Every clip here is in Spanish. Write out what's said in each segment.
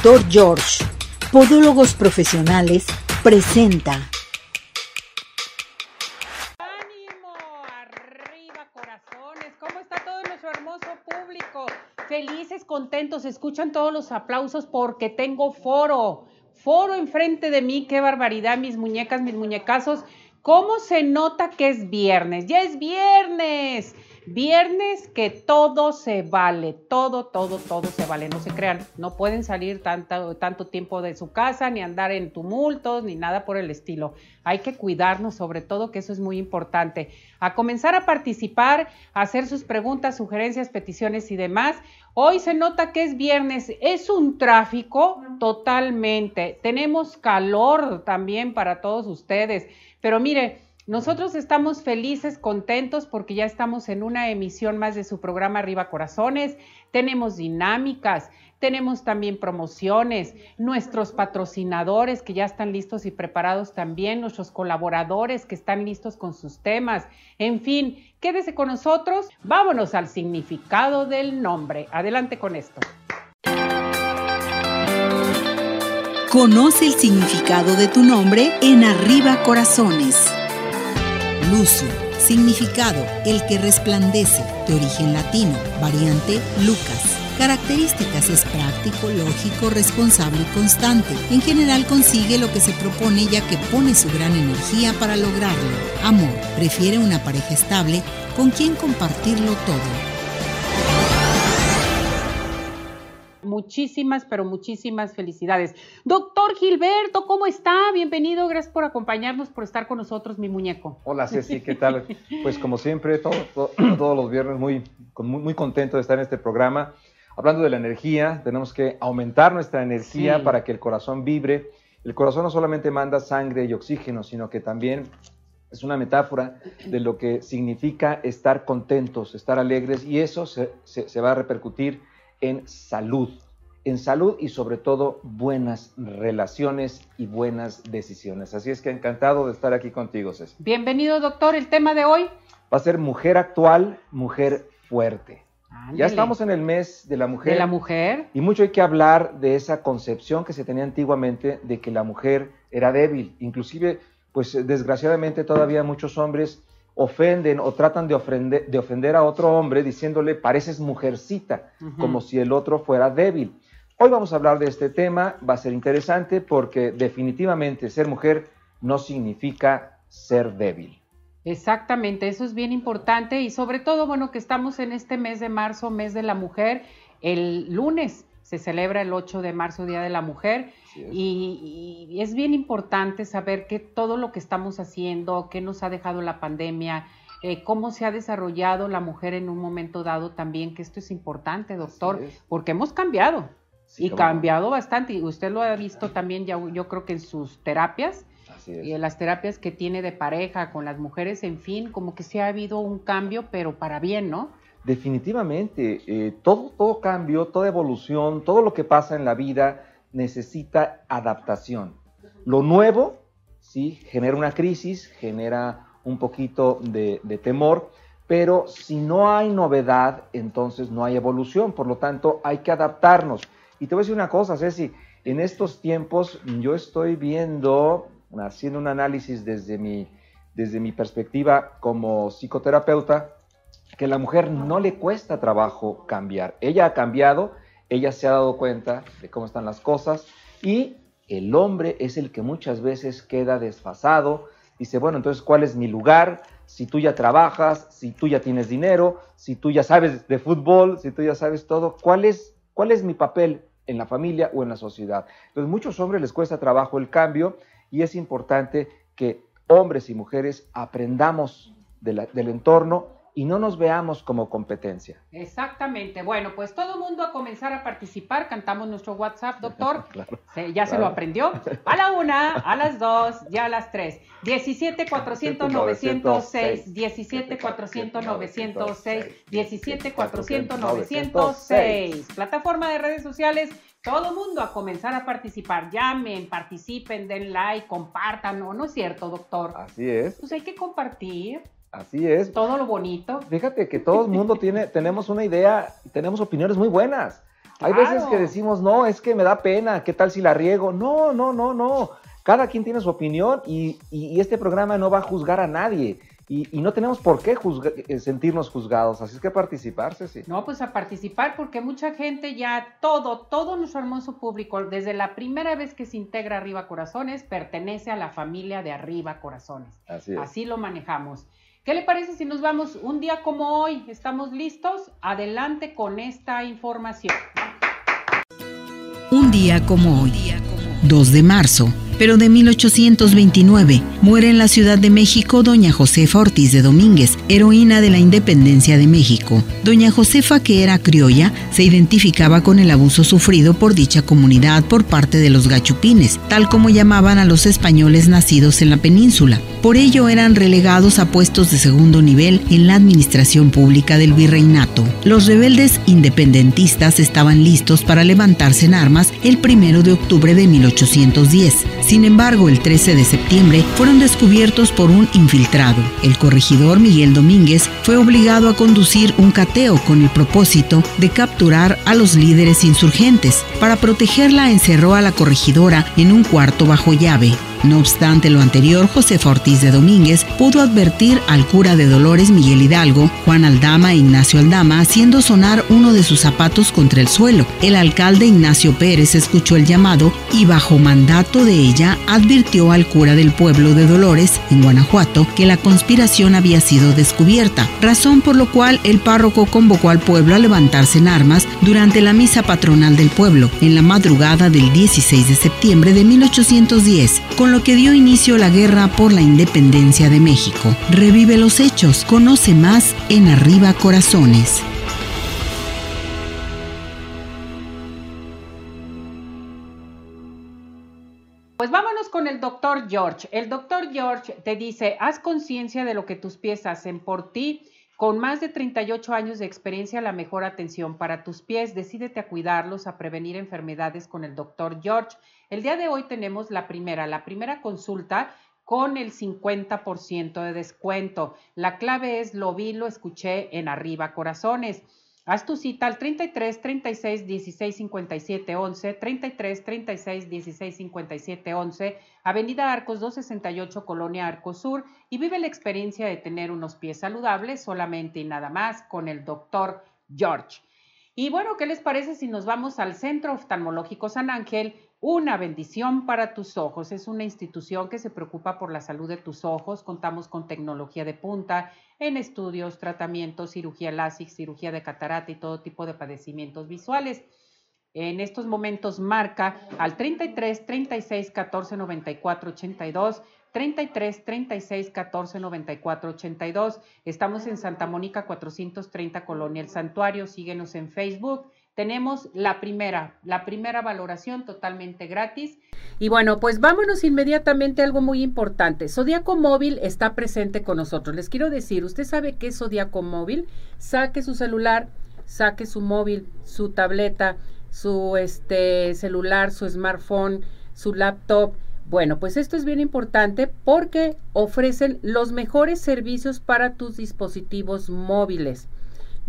Doctor George, Podólogos Profesionales, presenta. ¡Ánimo! ¡Arriba, corazones! ¿Cómo está todo nuestro hermoso público? Felices, contentos, escuchan todos los aplausos porque tengo foro. Foro enfrente de mí, qué barbaridad, mis muñecas, mis muñecazos. ¿Cómo se nota que es viernes? ¡Ya es viernes! Viernes que todo se vale, todo, todo, todo se vale, no se crean, no pueden salir tanto, tiempo de su casa, ni andar en tumultos, ni nada por el estilo. Hay que cuidarnos, sobre todo, que eso es muy importante. A comenzar a participar, a hacer sus preguntas, sugerencias, peticiones y demás. Hoy se nota que es viernes, es un tráfico totalmente. Tenemos calor también para todos ustedes, pero mire, nosotros estamos felices, contentos porque ya estamos en una emisión más de su programa Arriba Corazones. Tenemos dinámicas, tenemos también promociones, nuestros patrocinadores que ya están listos y preparados también, nuestros colaboradores que están listos con sus temas. En fin, quédese con nosotros. Vámonos al significado del nombre. Adelante con esto. Conoce el significado de tu nombre en Arriba Corazones. Lucio. Significado, el que resplandece, de origen latino, variante Lucas. Características es práctico, lógico, responsable y constante. En general consigue lo que se propone ya que pone su gran energía para lograrlo. Amor, prefiere una pareja estable con quien compartirlo todo. Muchísimas, pero muchísimas felicidades. Doctor Gilberto, ¿cómo está? Bienvenido, gracias por acompañarnos, por estar con nosotros, mi muñeco. Hola Ceci, ¿qué tal? Pues como siempre, todo, todos los viernes muy, muy, muy contento de estar en este programa. Hablando de la energía, tenemos que aumentar nuestra energía Sí. para que el corazón vibre. El corazón no solamente manda sangre y oxígeno, sino que también es una metáfora de lo que significa estar contentos, estar alegres, y eso se, se- se va a repercutir en salud, en salud y sobre todo buenas relaciones y buenas decisiones. Así es que encantado de estar aquí contigo, Ceci. Bienvenido, doctor. El tema de hoy. Va a ser mujer actual, mujer fuerte. Ya estamos en el mes de la mujer. de la mujer. Y mucho hay que hablar de esa concepción que se tenía antiguamente de que la mujer era débil. Inclusive, pues desgraciadamente todavía muchos hombres ofenden o tratan de ofender, de ofender a otro hombre diciéndole pareces mujercita, como si el otro fuera débil. Hoy vamos a hablar de este tema, va a ser interesante porque definitivamente ser mujer no significa ser débil. Exactamente, eso es bien importante y sobre todo, bueno, que estamos en este mes de marzo, mes de la mujer. El lunes se celebra el 8 de marzo, Día de la Mujer, es. y, y es bien importante saber que todo lo que estamos haciendo, qué nos ha dejado la pandemia, eh, cómo se ha desarrollado la mujer en un momento dado también, que esto es importante, doctor, es. porque hemos cambiado. Sí, y no. cambiado bastante, y usted lo ha visto también, ya, yo creo que en sus terapias, y en las terapias que tiene de pareja con las mujeres, en fin, como que sí ha habido un cambio, pero para bien, ¿no? Definitivamente, eh, todo, todo cambio, toda evolución, todo lo que pasa en la vida necesita adaptación. Lo nuevo, sí, genera una crisis, genera un poquito de, de temor, pero si no hay novedad, entonces no hay evolución, por lo tanto hay que adaptarnos. Y te voy a decir una cosa, Ceci, en estos tiempos yo estoy viendo, haciendo un análisis desde mi, desde mi perspectiva como psicoterapeuta, que a la mujer no le cuesta trabajo cambiar. Ella ha cambiado, ella se ha dado cuenta de cómo están las cosas y el hombre es el que muchas veces queda desfasado. Dice, bueno, entonces, ¿cuál es mi lugar? Si tú ya trabajas, si tú ya tienes dinero, si tú ya sabes de fútbol, si tú ya sabes todo, ¿cuál es, cuál es mi papel en la familia o en la sociedad? Entonces, muchos hombres les cuesta trabajo el cambio y es importante que hombres y mujeres aprendamos del entorno y no nos veamos como competencia. Exactamente. Bueno, pues todo el mundo a comenzar a participar. Cantamos nuestro WhatsApp, doctor. Claro. Se- ya se Claro. lo aprendió. A la una, a las dos, ya a las tres. 17 400 906, 17 400 906, 17 400 906. Plataforma de redes sociales. Todo mundo a comenzar a participar. Llamen, participen, den like, compartan. No, no es cierto, doctor. Así es, Pues hay que compartir así es. todo lo bonito. Fíjate que todo el mundo tiene, tenemos una idea, tenemos opiniones muy buenas. Hay veces que decimos, no, es que me da pena, ¿qué tal si la riego? No, no, no, no. Cada quien tiene su opinión y, este programa no va a juzgar a nadie. Y, no tenemos por qué eh, sentirnos juzgados, así es que participarse, sí. No, pues a participar porque mucha gente ya, todo, todo nuestro hermoso público, desde la primera vez que se integra Arriba Corazones, pertenece a la familia de Arriba Corazones. Así, así lo manejamos. ¿Qué le parece si nos vamos un día como hoy? ¿Estamos listos? Adelante con esta información. Un día como hoy, 2 de marzo pero de 1829 muere en la Ciudad de México doña Josefa Ortiz de Domínguez, heroína de la independencia de México. Doña Josefa, que era criolla, se identificaba con el abuso sufrido por dicha comunidad por parte de los gachupines, tal como llamaban a los españoles nacidos en la península. Por ello eran relegados a puestos de segundo nivel en la administración pública del virreinato. Los rebeldes independentistas estaban listos para levantarse en armas el primero de octubre de 1810 sin embargo, el 13 de septiembre fueron descubiertos por un infiltrado. El corregidor Miguel Domínguez fue obligado a conducir un cateo con el propósito de capturar a los líderes insurgentes. Para protegerla encerró a la corregidora en un cuarto bajo llave. No obstante lo anterior, José Ortiz de Domínguez pudo advertir al cura de Dolores Miguel Hidalgo, Juan Aldama e Ignacio Aldama, haciendo sonar uno de sus zapatos contra el suelo. El alcalde Ignacio Pérez escuchó el llamado y bajo mandato de ella advirtió al cura del pueblo de Dolores, en Guanajuato, que la conspiración había sido descubierta, razón por lo cual el párroco convocó al pueblo a levantarse en armas durante la misa patronal del pueblo, en la madrugada del 16 de septiembre de 1810, con lo que dio inicio la guerra por la independencia de México. Revive los hechos, conoce más en Arriba Corazones. Pues vámonos con el doctor George. El doctor George te dice, haz conciencia de lo que tus pies hacen por ti. Con más de 38 años de experiencia, la mejor atención para tus pies. Decídete a cuidarlos, a prevenir enfermedades con el doctor George. El día de hoy tenemos la primera, la primera consulta con el 50% de descuento. La clave es lo vi, lo escuché en arriba corazones. Haz tu cita al 33 36 16 57 11, 33 36 16 57 11, Avenida Arcos 268, Colonia Arcos Sur, y vive la experiencia de tener unos pies saludables solamente y nada más con el doctor George. Y bueno, ¿qué les parece si nos vamos al Centro Oftalmológico San Ángel? Una bendición para tus ojos. Es una institución que se preocupa por la salud de tus ojos. Contamos con tecnología de punta en estudios, tratamientos, cirugía láser, cirugía de catarata y todo tipo de padecimientos visuales. En estos momentos marca al 33 36 14 94 82 33 36 14 94 82. Estamos en Santa Mónica 430 Colonia El Santuario. Síguenos en Facebook tenemos la primera, la primera valoración totalmente gratis. Y bueno, pues vámonos inmediatamente a algo muy importante. Zodiaco Móvil está presente con nosotros. Les quiero decir, ¿usted sabe qué es Zodiaco Móvil? Saque su celular, saque su móvil, su tableta, su este celular, su smartphone, su laptop. Bueno, pues esto es bien importante porque ofrecen los mejores servicios para tus dispositivos móviles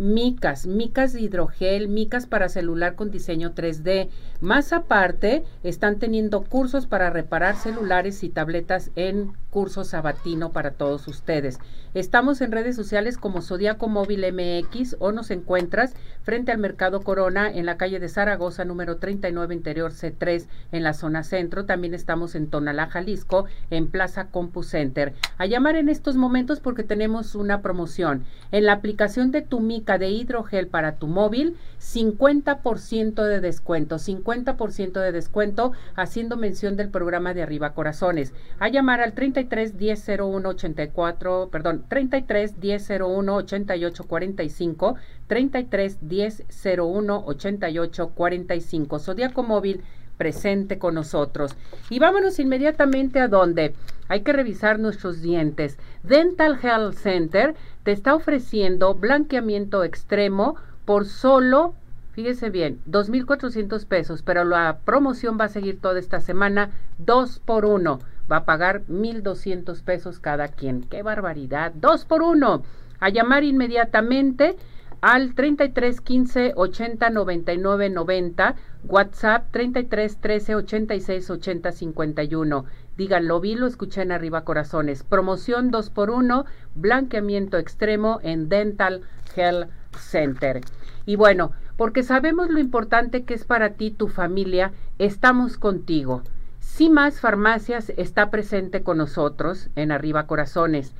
micas, micas de hidrogel, micas para celular con diseño 3D. Más aparte, están teniendo cursos para reparar celulares y tabletas en curso sabatino para todos ustedes. Estamos en redes sociales como Zodiaco Móvil MX o nos encuentras frente al Mercado Corona en la calle de Zaragoza número 39 interior C3 en la zona centro. También estamos en Tonalá, Jalisco en Plaza Compu Center. A llamar en estos momentos porque tenemos una promoción. En la aplicación de tu mica de hidrogel para tu móvil, 50% de descuento, 50% de descuento haciendo mención del programa de Arriba Corazones. A llamar al 33 10 01 84, perdón, 33 10 01 88 45, 33 10 01 88 45. Zodíaco Móvil presente con nosotros. Y vámonos inmediatamente a donde hay que revisar nuestros dientes. Dental Health Center te está ofreciendo blanqueamiento extremo por solo, fíjese bien, 2.400 pesos, pero la promoción va a seguir toda esta semana, dos por uno. Va a pagar 1.200 pesos cada quien. ¡Qué barbaridad! Dos por uno. A llamar inmediatamente al 33 15 80 99 90, WhatsApp 33 13 86 80 51. Díganlo, vi, lo escuché en Arriba Corazones. Promoción 2 por 1 blanqueamiento extremo en Dental Health Center. Y bueno, porque sabemos lo importante que es para ti, tu familia, estamos contigo. Si más farmacias está presente con nosotros en Arriba Corazones.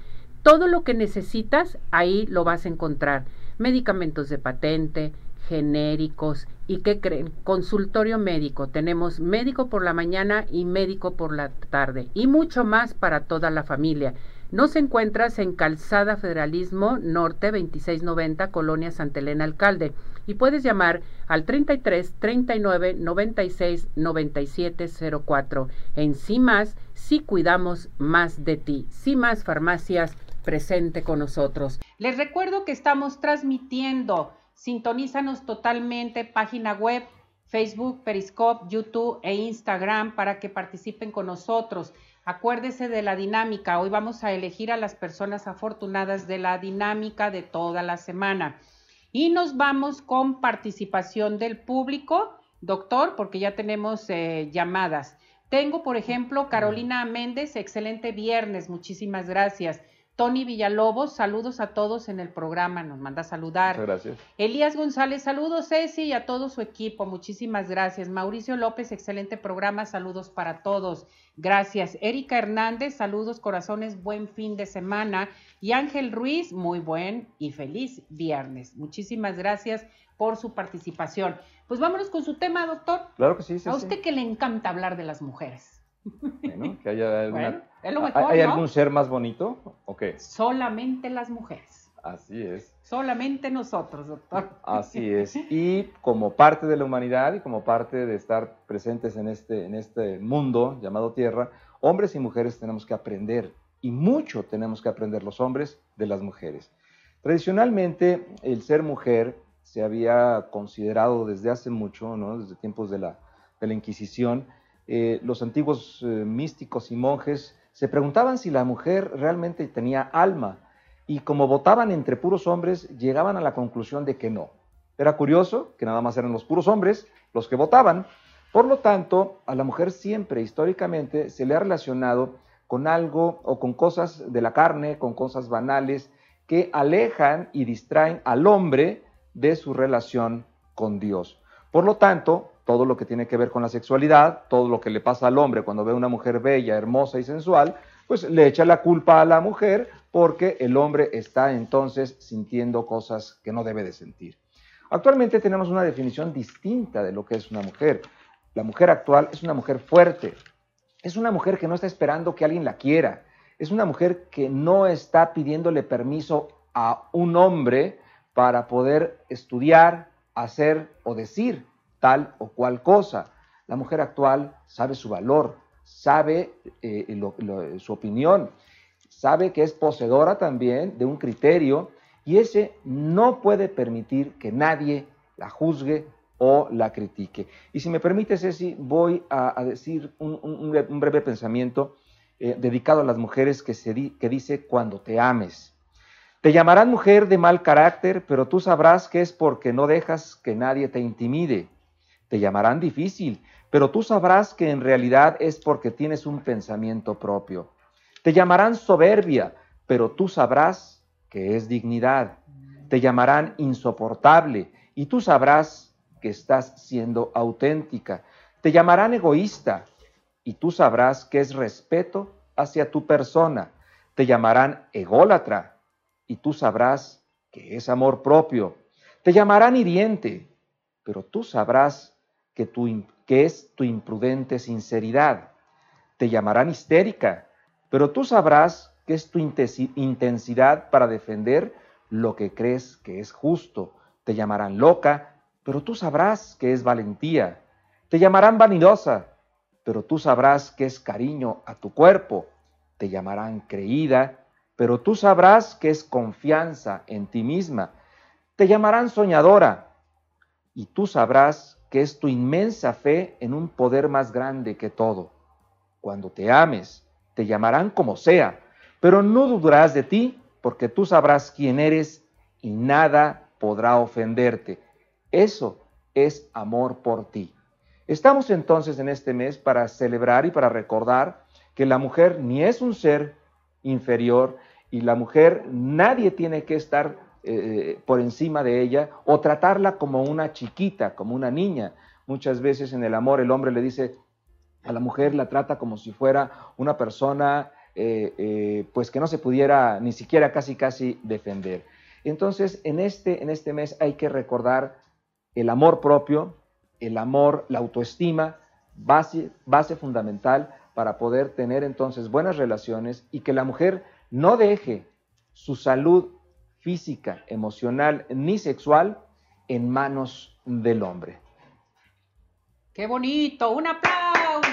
Todo lo que necesitas, ahí lo vas a encontrar. Medicamentos de patente, genéricos y qué creen, consultorio médico. Tenemos médico por la mañana y médico por la tarde y mucho más para toda la familia. Nos encuentras en Calzada Federalismo Norte 2690, Colonia Santa Elena Alcalde. Y puedes llamar al 33 39 96 97 04. En CIMAS, sí cuidamos más de ti. CIMAS Farmacias presente con nosotros. Les recuerdo que estamos transmitiendo. Sintonízanos totalmente, página web, Facebook, Periscope, YouTube e Instagram para que participen con nosotros. Acuérdese de la dinámica. Hoy vamos a elegir a las personas afortunadas de la dinámica de toda la semana. Y nos vamos con participación del público, doctor, porque ya tenemos eh, llamadas. Tengo, por ejemplo, Carolina Méndez, excelente viernes, muchísimas gracias. Tony Villalobos, saludos a todos en el programa, nos manda a saludar. Muchas gracias. Elías González, saludos Ceci y a todo su equipo, muchísimas gracias. Mauricio López, excelente programa, saludos para todos. Gracias. Erika Hernández, saludos corazones, buen fin de semana. Y Ángel Ruiz, muy buen y feliz viernes. Muchísimas gracias por su participación. Pues vámonos con su tema, doctor. Claro que sí. sí a usted que le encanta hablar de las mujeres. Bueno, que haya alguna, mejor, ¿Hay algún ser más bonito o qué? Solamente las mujeres. Así es. Solamente nosotros, doctor. Así es. Y como parte de la humanidad y como parte de estar presentes en este, en este mundo llamado Tierra, hombres y mujeres tenemos que aprender, y mucho tenemos que aprender los hombres de las mujeres. Tradicionalmente, el ser mujer se había considerado desde hace mucho, ¿no? desde tiempos de la, de la Inquisición, eh, los antiguos eh, místicos y monjes se preguntaban si la mujer realmente tenía alma y como votaban entre puros hombres, llegaban a la conclusión de que no. Era curioso que nada más eran los puros hombres los que votaban. Por lo tanto, a la mujer siempre históricamente se le ha relacionado con algo o con cosas de la carne, con cosas banales que alejan y distraen al hombre de su relación con Dios. Por lo tanto, todo lo que tiene que ver con la sexualidad, todo lo que le pasa al hombre cuando ve a una mujer bella, hermosa y sensual, pues le echa la culpa a la mujer porque el hombre está entonces sintiendo cosas que no debe de sentir. Actualmente tenemos una definición distinta de lo que es una mujer. La mujer actual es una mujer fuerte, es una mujer que no está esperando que alguien la quiera, es una mujer que no está pidiéndole permiso a un hombre para poder estudiar, hacer o decir tal o cual cosa. La mujer actual sabe su valor, sabe eh, su opinión, sabe que es poseedora también de un criterio y ese no puede permitir que nadie la juzgue o la critique. Y si me permite, Ceci, voy a, decir un, breve pensamiento eh, dedicado a las mujeres que, dice cuando te ames. Te llamarán mujer de mal carácter, pero tú sabrás que es porque no dejas que nadie te intimide. Te llamarán difícil, pero tú sabrás que en realidad es porque tienes un pensamiento propio. Te llamarán soberbia, pero tú sabrás que es dignidad. Te llamarán insoportable y tú sabrás que estás siendo auténtica. Te llamarán egoísta y tú sabrás que es respeto hacia tu persona. Te llamarán ególatra y tú sabrás que es amor propio. Te llamarán hiriente, pero tú sabrás que, es tu imprudente sinceridad. Te llamarán histérica, pero tú sabrás que es tu intensidad para defender lo que crees que es justo. Te llamarán loca, pero tú sabrás que es valentía. Te llamarán vanidosa, pero tú sabrás que es cariño a tu cuerpo. Te llamarán creída, pero tú sabrás que es confianza en ti misma. Te llamarán soñadora, y tú sabrás que es tu inmensa fe en un poder más grande que todo. Cuando te ames, te llamarán como sea, pero no dudarás de ti, porque tú sabrás quién eres y nada podrá ofenderte. Eso es amor por ti. Estamos entonces en este mes para celebrar y para recordar que la mujer ni es un ser inferior y la mujer nadie tiene que estar eh, por encima de ella o tratarla como una chiquita, como una niña. Muchas veces en el amor el hombre le dice a la mujer, la trata como si fuera una persona eh, eh, pues que no se pudiera ni siquiera casi casi defender. Entonces en este, en este mes hay que recordar el amor propio, el amor, la autoestima, base, base fundamental para poder tener entonces buenas relaciones y que la mujer no deje su salud física, emocional ni sexual en manos del hombre. ¡Qué bonito! ¡Un aplauso!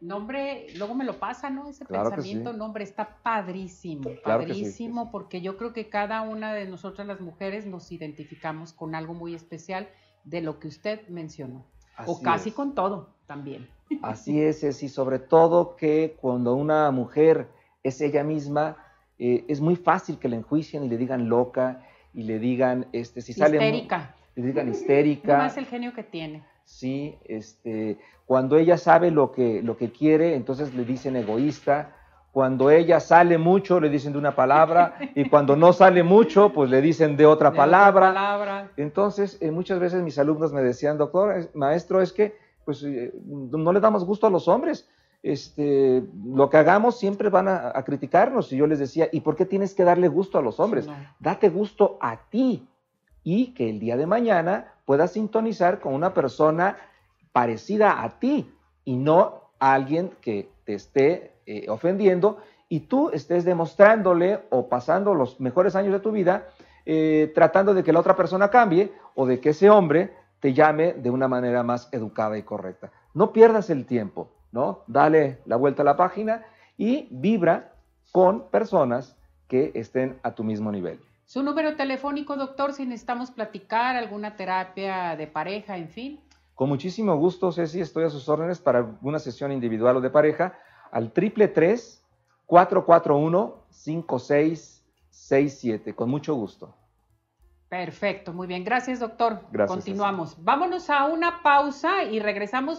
Nombre, luego me lo pasa, ¿no? Ese pensamiento, nombre, está padrísimo, padrísimo, porque yo creo que cada una de nosotras las mujeres nos identificamos con algo muy especial de lo que usted mencionó, o casi con todo también. Así es, y sobre todo que cuando una mujer es ella misma, eh, es muy fácil que la enjuicien y le digan loca y le digan, este, si sale... Histérica. Le digan histérica. No es el genio que tiene. Sí, este, cuando ella sabe lo que, lo que quiere, entonces le dicen egoísta. Cuando ella sale mucho, le dicen de una palabra, y cuando no sale mucho, pues le dicen de otra, palabra. Entonces, eh, muchas veces mis alumnos me decían, doctor, maestro, es que pues eh, no le damos gusto a los hombres. Este, lo que hagamos siempre van a, criticarnos. Y yo les decía, ¿y por qué tienes que darle gusto a los hombres? Date gusto a ti y que el día de mañana puedas sintonizar con una persona parecida a ti y no a alguien que te esté eh, ofendiendo y tú estés demostrándole o pasando los mejores años de tu vida eh, tratando de que la otra persona cambie o de que ese hombre te llame de una manera más educada y correcta. No pierdas el tiempo, ¿no? Dale la vuelta a la página y vibra con personas que estén a tu mismo nivel. Su número telefónico, doctor, si necesitamos platicar, alguna terapia de pareja, en fin. Con muchísimo gusto, Ceci, estoy a sus órdenes para una sesión individual o de pareja al triple 441 5667 Con mucho gusto. Perfecto, muy bien. Gracias, doctor. Gracias. Continuamos. Vámonos a una pausa y regresamos.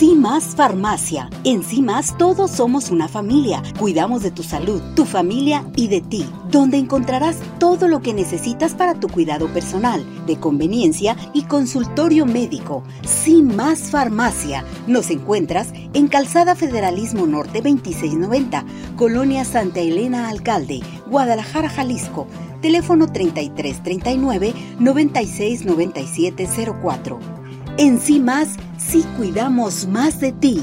CIMAS Farmacia. En CIMAS todos somos una familia. Cuidamos de tu salud, tu familia y de ti, donde encontrarás todo lo que necesitas para tu cuidado personal, de conveniencia y consultorio médico. CIMAS Farmacia. Nos encuentras en Calzada Federalismo Norte 2690, Colonia Santa Elena Alcalde, Guadalajara, Jalisco. Teléfono 3339 969704. En CIMAS si cuidamos más de ti.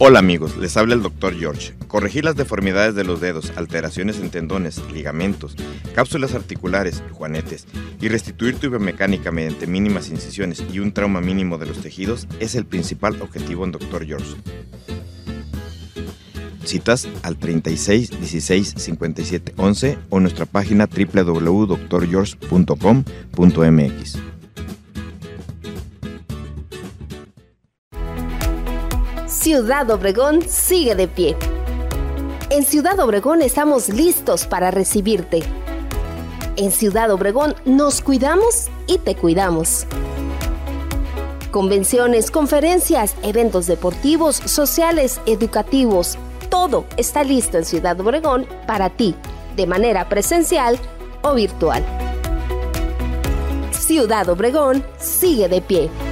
Hola amigos, les habla el Dr. George. Corregir las deformidades de los dedos, alteraciones en tendones, ligamentos, cápsulas articulares, juanetes y restituir tu biomecánica mediante mínimas incisiones y un trauma mínimo de los tejidos es el principal objetivo en Dr. George. Citas al 36 16 57 11 o nuestra página www.drgeorge.com.mx. Ciudad Obregón sigue de pie. En Ciudad Obregón estamos listos para recibirte. En Ciudad Obregón nos cuidamos y te cuidamos. Convenciones, conferencias, eventos deportivos, sociales, educativos, todo está listo en Ciudad Obregón para ti, de manera presencial o virtual. Ciudad Obregón sigue de pie.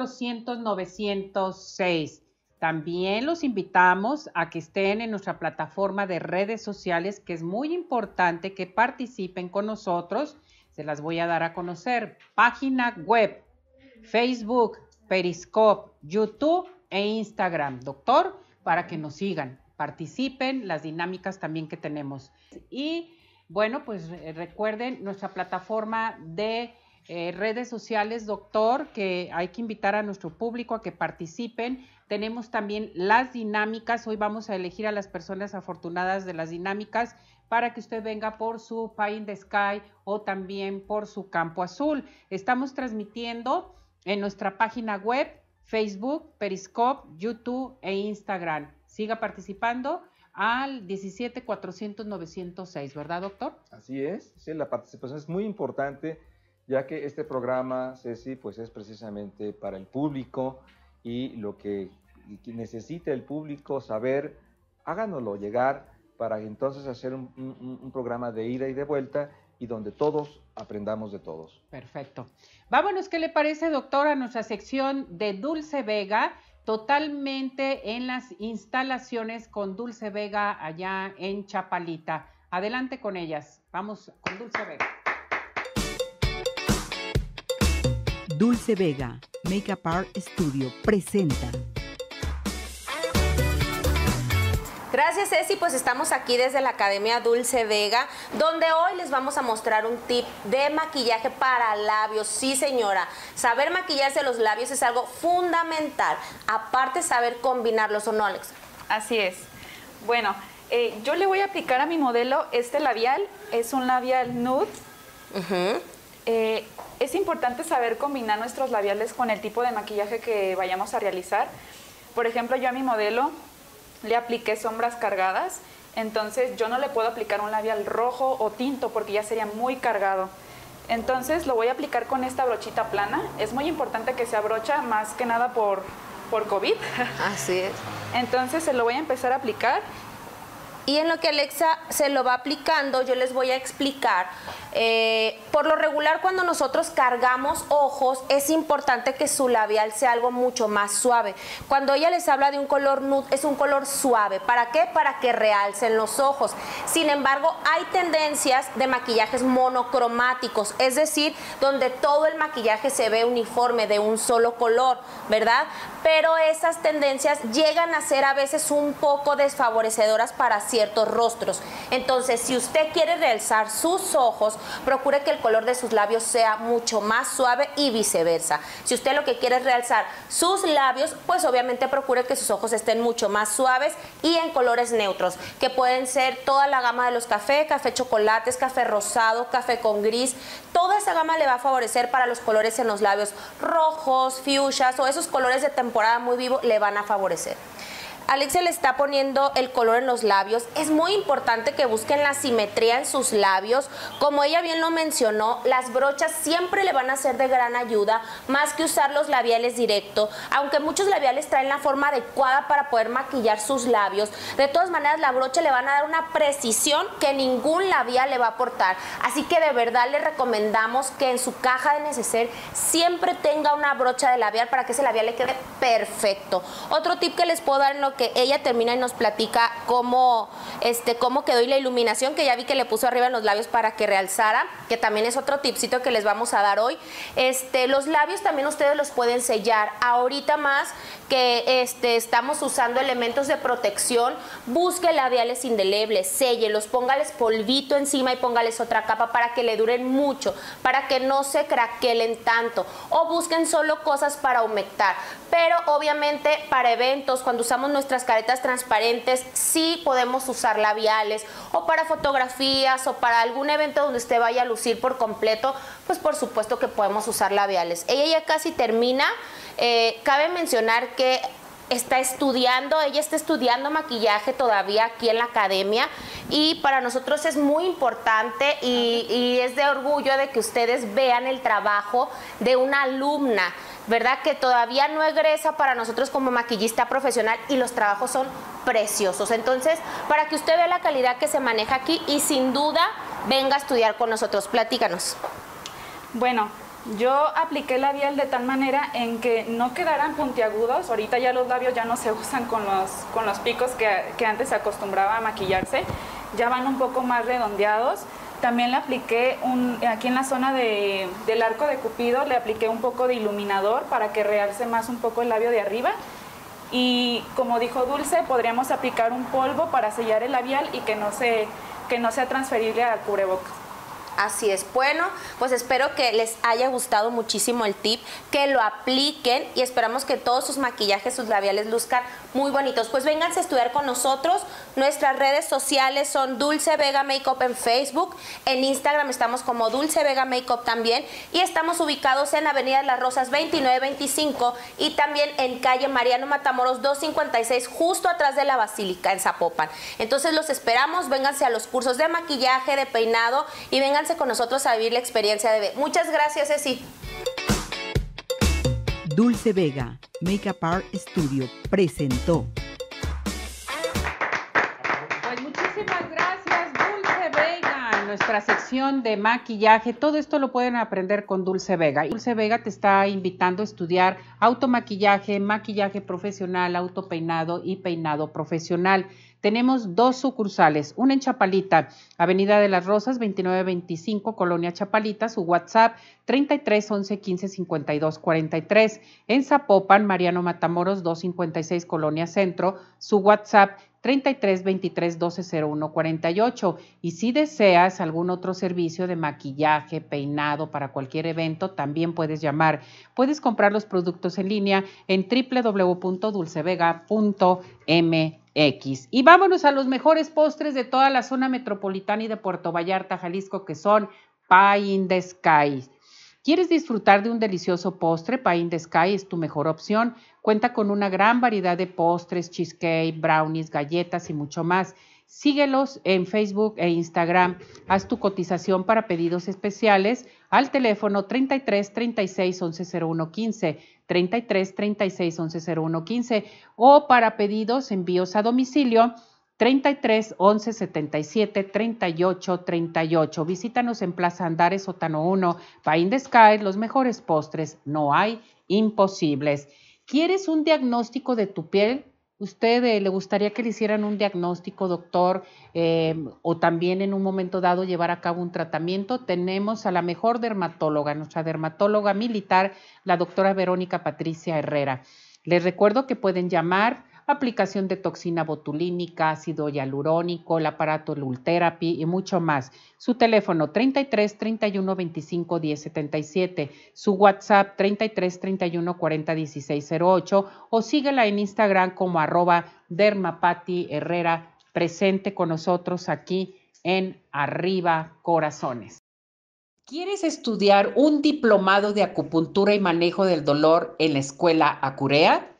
WhatsApp 400 906. También los invitamos a que estén en nuestra plataforma de redes sociales, que es muy importante que participen con nosotros. Se las voy a dar a conocer. Página web, Facebook, Periscope, YouTube e Instagram. Doctor, para que nos sigan, participen, las dinámicas también que tenemos. Y bueno, pues eh, recuerden nuestra plataforma de eh, redes sociales, doctor, que hay que invitar a nuestro público a que participen. Tenemos también las dinámicas. Hoy vamos a elegir a las personas afortunadas de las dinámicas para que usted venga por su Pie the Sky o también por su Campo Azul. Estamos transmitiendo en nuestra página web, Facebook, Periscope, YouTube e Instagram. Siga participando al 17 400 906, ¿verdad, doctor? Así es, sí, la participación es muy importante, ya que este programa, Ceci, pues es precisamente para el público y lo que necesita el público saber, háganoslo llegar para entonces hacer un, un, un programa de ida y de vuelta y donde todos aprendamos de todos. Perfecto. Vámonos, ¿qué le parece, doctor, a nuestra sección de Dulce Vega? Totalmente en las instalaciones con Dulce Vega allá en Chapalita. Adelante con ellas. Vamos con Dulce Vega. Dulce Vega, Makeup Art Studio, presenta. Gracias Ceci, pues estamos aquí desde la Academia Dulce Vega, donde hoy les vamos a mostrar un tip de maquillaje para labios. Sí señora, saber maquillarse los labios es algo fundamental, aparte saber combinarlos o no Alex. Así es. Bueno, eh, yo le voy a aplicar a mi modelo este labial, es un labial nude. Eh, es importante saber combinar nuestros labiales con el tipo de maquillaje que vayamos a realizar. Por ejemplo, yo a mi modelo le apliqué sombras cargadas, entonces yo no le puedo aplicar un labial rojo o tinto porque ya sería muy cargado. Entonces lo voy a aplicar con esta brochita plana. Es muy importante que sea brocha, más que nada por, por COVID. Así es. Entonces se lo voy a empezar a aplicar y en lo que Alexa se lo va aplicando, yo les voy a explicar. Eh, por lo regular, cuando nosotros cargamos ojos, es importante que su labial sea algo mucho más suave. Cuando ella les habla de un color nude, es un color suave. ¿Para qué? Para que realcen los ojos. Sin embargo, hay tendencias de maquillajes monocromáticos, es decir, donde todo el maquillaje se ve uniforme de un solo color, ¿verdad? Pero esas tendencias llegan a ser a veces un poco desfavorecedoras para ciertos rostros. Entonces, si usted quiere realzar sus ojos, procure que el color de sus labios sea mucho más suave y viceversa. Si usted lo que quiere es realzar sus labios, pues obviamente procure que sus ojos estén mucho más suaves y en colores neutros, que pueden ser toda la gama de los café, café chocolates, café rosado, café con gris. Toda esa gama le va a favorecer para los colores en los labios rojos, fuchsias o esos colores de temporada muy vivo le van a favorecer. Alexia le está poniendo el color en los labios. Es muy importante que busquen la simetría en sus labios. Como ella bien lo mencionó, las brochas siempre le van a ser de gran ayuda, más que usar los labiales directo. Aunque muchos labiales traen la forma adecuada para poder maquillar sus labios, de todas maneras la brocha le van a dar una precisión que ningún labial le va a aportar. Así que de verdad le recomendamos que en su caja de neceser siempre tenga una brocha de labial para que ese labial le quede perfecto. Otro tip que les puedo dar en lo que ella termina y nos platica cómo, este, cómo quedó y la iluminación, que ya vi que le puso arriba en los labios para que realzara, que también es otro tipcito que les vamos a dar hoy. Este, los labios también ustedes los pueden sellar. Ahorita más que este, estamos usando elementos de protección, busque labiales indelebles, séllelos, póngales polvito encima y póngales otra capa para que le duren mucho, para que no se craquelen tanto. O busquen solo cosas para humectar. Pero obviamente para eventos, cuando usamos nuestras caretas transparentes, sí podemos usar labiales o para fotografías o para algún evento donde usted vaya a lucir por completo, pues por supuesto que podemos usar labiales. Ella ya casi termina. Eh, cabe mencionar que está estudiando, ella está estudiando maquillaje todavía aquí en la academia y para nosotros es muy importante y, y, es de orgullo de que ustedes vean el trabajo de una alumna, ¿verdad? Que todavía no egresa para nosotros como maquillista profesional y los trabajos son preciosos. Entonces, para que usted vea la calidad que se maneja aquí y sin duda venga a estudiar con nosotros, platícanos. Bueno, yo apliqué el labial de tal manera en que no quedaran puntiagudos. Ahorita ya los labios ya no se usan con los, con los picos que, antes se acostumbraba a maquillarse. Ya van un poco más redondeados. También le apliqué un, aquí en la zona del arco de cupido, le apliqué un poco de iluminador para que realce más un poco el labio de arriba. Y como dijo Dulce, podríamos aplicar un polvo para sellar el labial y que no, se, que no sea transferible al cubrebocas. Así es. Bueno, pues espero que les haya gustado muchísimo el tip, que lo apliquen y esperamos que todos sus maquillajes, sus labiales luzcan muy bonitos. Pues vénganse a estudiar con nosotros. Nuestras redes sociales son Dulce Vega Makeup en Facebook. En Instagram estamos como Dulce Vega Makeup también. Y estamos ubicados en Avenida Las Rosas 2925 y también en calle Mariano Matamoros 256, justo atrás de la Basílica en Zapopan. Entonces los esperamos. Vénganse a los cursos de maquillaje, de peinado y vénganse con nosotros a vivir la experiencia de Muchas gracias, Ceci. Dulce Vega, Makeup Art Studio, presentó. Nuestra sección de maquillaje. Todo esto lo pueden aprender con Dulce Vega. Dulce Vega te está invitando a estudiar automaquillaje, maquillaje profesional, autopeinado y peinado profesional. Tenemos dos sucursales, una en Chapalita, Avenida de las Rosas, 2925, Colonia Chapalita, su WhatsApp 33 11 15 52 43. En Zapopan, Mariano Matamoros, 256, Colonia Centro, su WhatsApp 33 23 12 01 48. Y si deseas algún otro servicio de maquillaje, peinado para cualquier evento, también puedes llamar. Puedes comprar los productos en línea en www.dulcevega.m X. Y vámonos a los mejores postres de toda la zona metropolitana y de Puerto Vallarta, Jalisco, que son Pie in the Sky. ¿Quieres disfrutar de un delicioso postre? Pie in the es tu mejor opción. Cuenta con una gran variedad de postres, cheesecake, brownies, galletas y mucho más. Síguelos en Facebook e Instagram. Haz tu cotización para pedidos especiales al teléfono 33 36 11 01 15, 33 36 11 01 15 o para pedidos envíos a domicilio 33 11 77 38 38. Visítanos en Plaza Andares, Sótano 1, Pain the Sky, los mejores postres, no hay imposibles. ¿Quieres un diagnóstico de tu piel? ¿Usted eh, le gustaría que le hicieran un diagnóstico, doctor, eh, o también en un momento dado llevar a cabo un tratamiento? Tenemos a la mejor dermatóloga, nuestra dermatóloga militar, la doctora Verónica Patricia Herrera. Les recuerdo que pueden llamar aplicación de toxina botulínica, ácido hialurónico, el aparato Lultherapy y mucho más. Su teléfono 33 31 25 10 77, su WhatsApp 33 31 40 16 08 o síguela en Instagram como arroba dermapati herrera presente con nosotros aquí en Arriba Corazones. ¿Quieres estudiar un diplomado de acupuntura y manejo del dolor en la escuela Acurea?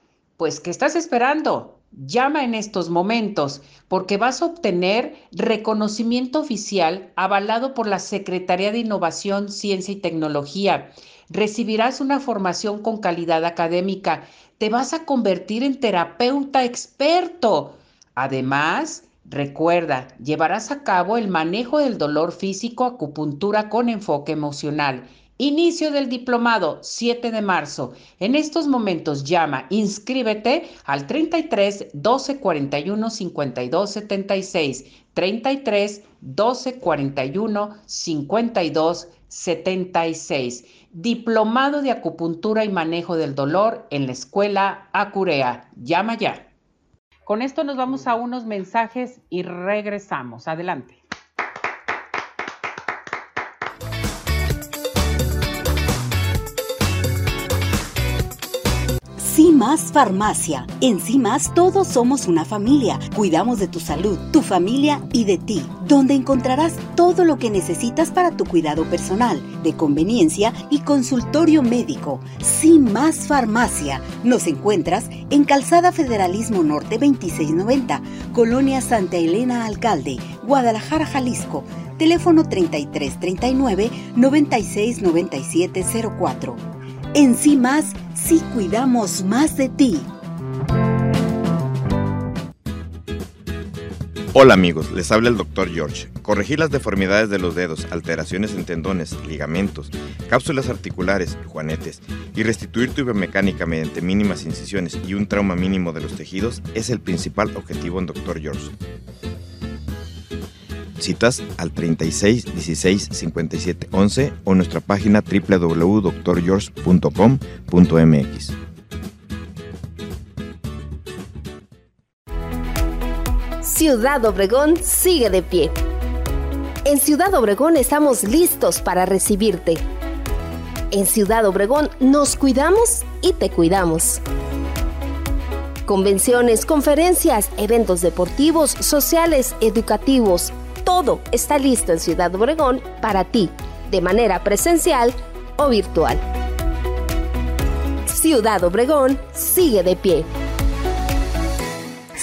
Pues, ¿qué estás esperando? Llama en estos momentos porque vas a obtener reconocimiento oficial avalado por la Secretaría de Innovación, Ciencia y Tecnología. Recibirás una formación con calidad académica. Te vas a convertir en terapeuta experto. Además, recuerda, llevarás a cabo el manejo del dolor físico, acupuntura con enfoque emocional Inicio del diplomado 7 de marzo. En estos momentos llama, inscríbete al 33 12 41 52 76. 33 12 41 52 76. Diplomado de acupuntura y manejo del dolor en la escuela Acurea. Llama ya. Con esto nos vamos a unos mensajes y regresamos. Adelante. CIMAS Farmacia. En CIMAS todos somos una familia. Cuidamos de tu salud, tu familia y de ti, donde encontrarás todo lo que necesitas para tu cuidado personal, de conveniencia y consultorio médico. CIMAS Farmacia. Nos encuentras en Calzada Federalismo Norte 2690, Colonia Santa Elena Alcalde, Guadalajara, Jalisco. Teléfono 3339 969704. En sí más, sí cuidamos más de ti. Hola amigos, les habla el Dr. George. Corregir las deformidades de los dedos, alteraciones en tendones, ligamentos, cápsulas articulares, juanetes y restituir tu biomecánica mediante mínimas incisiones y un trauma mínimo de los tejidos es el principal objetivo en Dr. George. Citas al 36 16 57 11 o nuestra página www.drgeorge.com.mx. Ciudad Obregón sigue de pie. En Ciudad Obregón estamos listos para recibirte. En Ciudad Obregón nos cuidamos y te cuidamos. Convenciones, conferencias, eventos deportivos, sociales, educativos, todo está listo en Ciudad Obregón para ti, de manera presencial o virtual. Ciudad Obregón sigue de pie.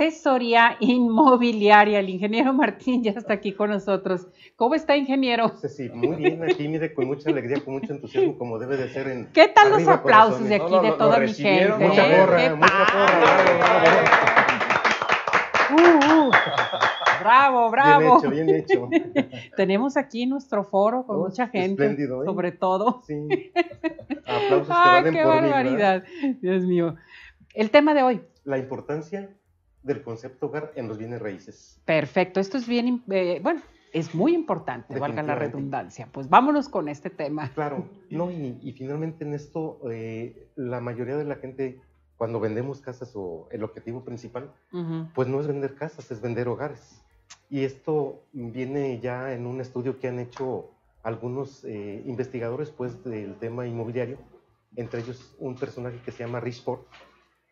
Asesoría inmobiliaria. El ingeniero Martín ya está aquí con nosotros. ¿Cómo está, ingeniero? Sí, muy bien, aquí, mire, con mucha alegría, con mucho entusiasmo, como debe de ser en. ¿Qué tal los aplausos de aquí, de toda mi gente? Mucha porra, mucha porra. Uh, uh. Bravo, bravo. Bien hecho, bien hecho. Tenemos aquí nuestro foro con Oh, mucha gente, ¿eh? sobre todo. Sí. Aplausos que ¡Ay, valen qué barbaridad! Dios mío. El tema de hoy. La importancia del concepto hogar en los bienes raíces. Perfecto. Esto es bien, eh, bueno, es muy importante, valga la redundancia. Pues vámonos con este tema. Claro, no, y, y finalmente en esto, eh, la mayoría de la gente, cuando vendemos casas o el objetivo principal, pues no es vender casas, es vender hogares. Y esto viene ya en un estudio que han hecho algunos eh, investigadores pues, del tema inmobiliario, entre ellos un personaje que se llama Rich Ford,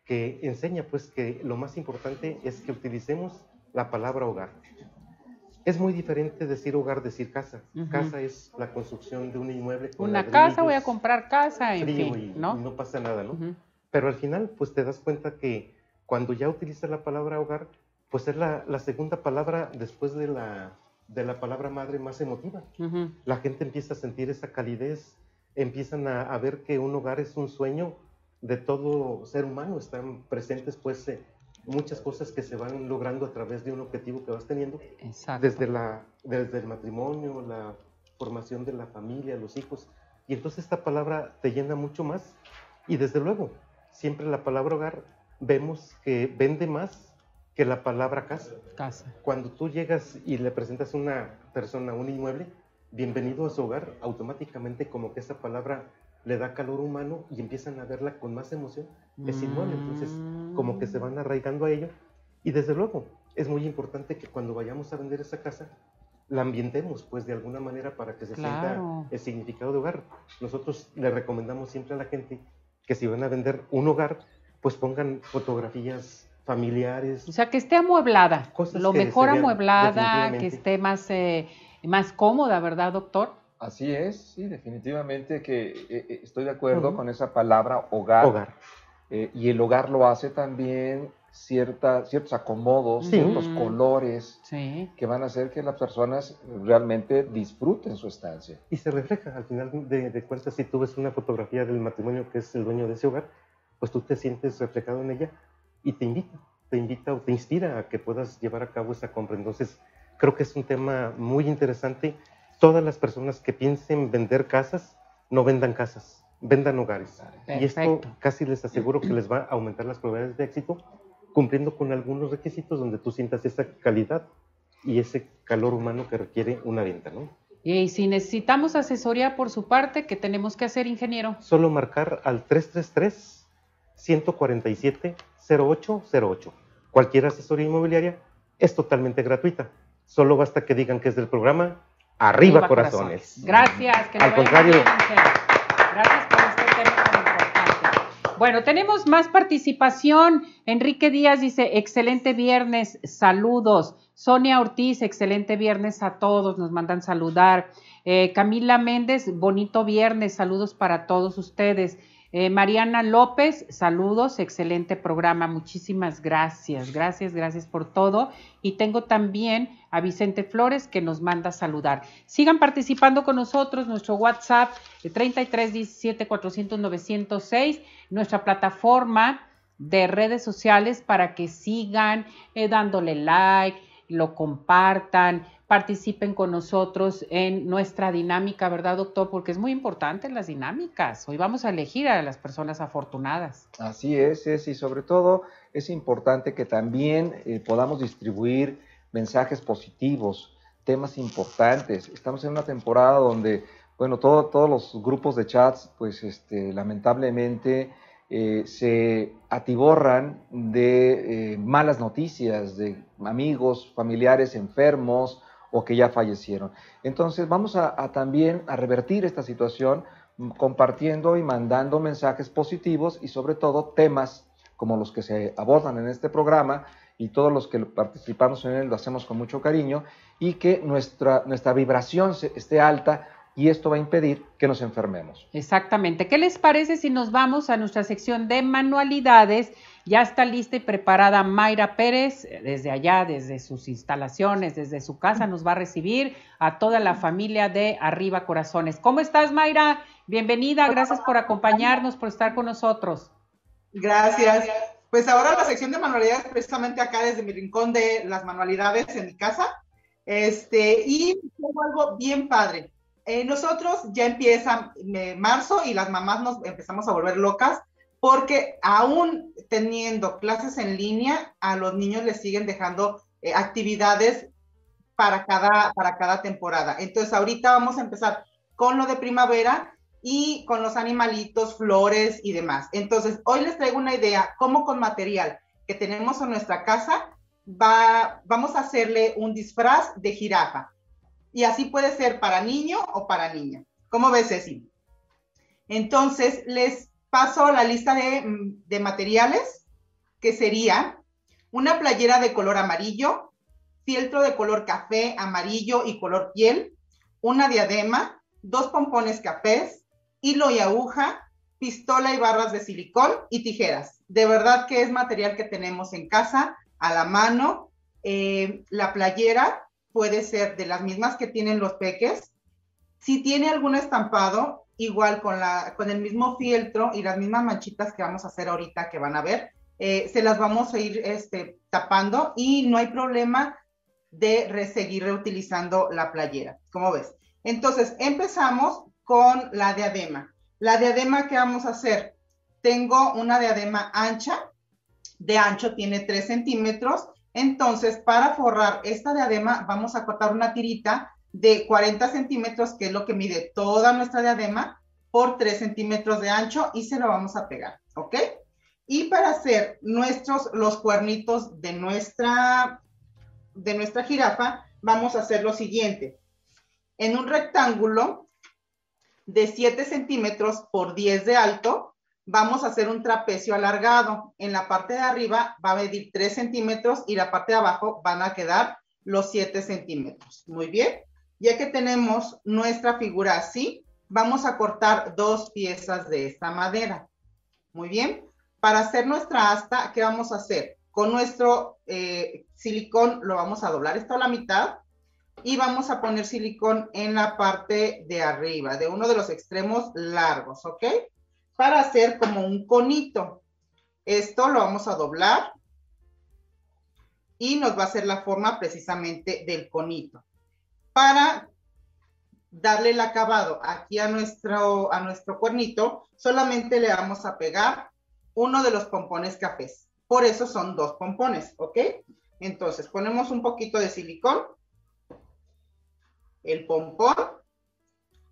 que enseña pues que lo más importante es que utilicemos la palabra hogar. Es muy diferente decir hogar, decir casa. Ujú. Casa es la construcción de un inmueble. con Una casa, voy a comprar casa, en fin, y, ¿no? y no pasa nada, ¿no? Ujú. Pero al final, pues te das cuenta que cuando ya utilizas la palabra hogar, pues es la, la segunda palabra después de la, de la palabra madre más emotiva. Ujú. La gente empieza a sentir esa calidez, empiezan a, a ver que un hogar es un sueño de todo ser humano. Están presentes pues eh, muchas cosas que se van logrando a través de un objetivo que vas teniendo Exacto. desde, la, desde el matrimonio, la formación de la familia, los hijos. Y entonces esta palabra te llena mucho más. Y desde luego, siempre la palabra hogar vemos que vende más que la palabra casa. Casa. Cuando tú llegas y le presentas a una persona un inmueble, bienvenido a su hogar, automáticamente como que esa palabra le da calor humano y empiezan a verla con más emoción, es inmueble. Entonces, como que se van arraigando a ello. Y desde luego, es muy importante que cuando vayamos a vender esa casa, la ambientemos, pues de alguna manera para que se sienta el significado de hogar. Nosotros le recomendamos siempre a la gente que si van a vender un hogar, pues pongan fotografías familiares. O sea, que esté amueblada, lo mejor amueblada, que esté más, eh, más cómoda, ¿verdad, doctor? Así es, sí, definitivamente que eh, eh, estoy de acuerdo con esa palabra hogar. Hogar. y el hogar lo hace también cierta, ciertos acomodos, ciertos colores que van a hacer que las personas realmente disfruten su estancia. Y se refleja, al final de, cuentas, si tú ves una fotografía del matrimonio que es el dueño de ese hogar, pues tú te sientes reflejado en ella y te invita, te invita o te inspira a que puedas llevar a cabo esa compra. Entonces, creo que es un tema muy interesante. Todas las personas que piensen vender casas, no vendan casas, vendan hogares. Y esto casi les aseguro que les va a aumentar las probabilidades de éxito cumpliendo con algunos requisitos donde tú sientas esa calidad y ese calor humano que requiere una venta, ¿no? Y si necesitamos asesoría por su parte, ¿qué tenemos que hacer, ingeniero? Solo marcar al 333-147-0808. Cualquier asesoría inmobiliaria es totalmente gratuita. Solo basta que digan que es del programa Arriba, Corazones. Gracias. Que al contrario. Gracias por bueno, tenemos más participación. Enrique Díaz dice, excelente viernes, saludos. Sonia Ortiz, excelente viernes a todos, nos mandan saludar. Eh, Camila Méndez, bonito viernes, saludos para todos ustedes. Eh, Mariana López, saludos, excelente programa, muchísimas gracias, gracias, gracias por todo. Y tengo también a Vicente Flores que nos manda saludar. Sigan participando con nosotros, nuestro WhatsApp 33 17 400 906, nuestra plataforma de redes sociales para que sigan eh, dándole like, lo compartan, participen con nosotros en nuestra dinámica, ¿verdad, doctor? Porque es muy importante las dinámicas. Hoy vamos a elegir a las personas afortunadas. Así es, es y sobre todo es importante que también eh, podamos distribuir mensajes positivos, temas importantes. Estamos en una temporada donde, bueno, todos los grupos de chats, pues este, lamentablemente eh, se atiborran de eh, malas noticias, de amigos, familiares enfermos, o que ya fallecieron. Entonces vamos a, también a revertir esta situación mm, compartiendo y mandando mensajes positivos y sobre todo temas como los que se abordan en este programa y todos los que participamos en él lo hacemos con mucho cariño y que nuestra, nuestra vibración esté alta y esto va a impedir que nos enfermemos. Exactamente. ¿Qué les parece si nos vamos a nuestra sección de manualidades? Ya está lista y preparada Mayra Pérez, desde allá, desde sus instalaciones, desde su casa, nos va a recibir a toda la familia de Arriba Corazones. ¿Cómo estás, Mayra? Bienvenida, gracias por acompañarnos, por estar con nosotros. Gracias. Pues ahora la sección de manualidades, precisamente acá desde mi rincón de las manualidades en mi casa. Este, y tengo algo bien padre. Eh, nosotros ya empieza eh, marzo y las mamás nos empezamos a volver locas porque aún teniendo clases en línea, a los niños les siguen dejando eh, actividades para cada, para cada temporada. Entonces ahorita vamos a empezar con lo de primavera y con los animalitos, flores y demás. Entonces, hoy les traigo una idea, cómo con material que tenemos en nuestra casa, va, vamos a hacerle un disfraz de jirafa y así puede ser para niño o para niña. ¿Cómo ves, Ceci? Entonces, les paso la lista de, materiales, que sería una playera de color amarillo, fieltro de color café, amarillo y color piel, una diadema, dos pompones cafés, hilo y aguja, pistola y barras de silicón y tijeras. De verdad que es material que tenemos en casa, a la mano. Eh, la playera puede ser de las mismas que tienen los peques. Si tiene algún estampado, igual con, la, con el mismo fieltro y las mismas manchitas que vamos a hacer ahorita que van a ver, eh, se las vamos a ir este, tapando y no hay problema de seguir reutilizando la playera. ¿Cómo ves? Entonces, empezamos con la diadema. La diadema que vamos a hacer, tengo una diadema ancha, de ancho tiene 3 centímetros Entonces, para forrar esta diadema, vamos a cortar una tirita de 40 centímetros, que es lo que mide toda nuestra diadema, por 3 centímetros de ancho y se lo vamos a pegar, ¿ok? Y para hacer nuestros, los cuernitos de nuestra, de nuestra jirafa, vamos a hacer lo siguiente. En un rectángulo de 7 centímetros por 10 de alto, vamos a hacer un trapecio alargado. En la parte de arriba va a medir 3 centímetros y la parte de abajo van a quedar los 7 centímetros. Muy bien. Ya que tenemos nuestra figura así, vamos a cortar dos piezas de esta madera. Muy bien. Para hacer nuestra asta, ¿qué vamos a hacer? Con nuestro eh, silicón lo vamos a doblar esto a la mitad y vamos a poner silicón en la parte de arriba, de uno de los extremos largos, ¿ok? Para hacer como un conito. Esto lo vamos a doblar y nos va a hacer la forma precisamente del conito. Para darle el acabado aquí a nuestro, a nuestro cuernito, solamente le vamos a pegar uno de los pompones cafés. Por eso son dos pompones, ¿ok? Entonces, ponemos un poquito de silicón el pompón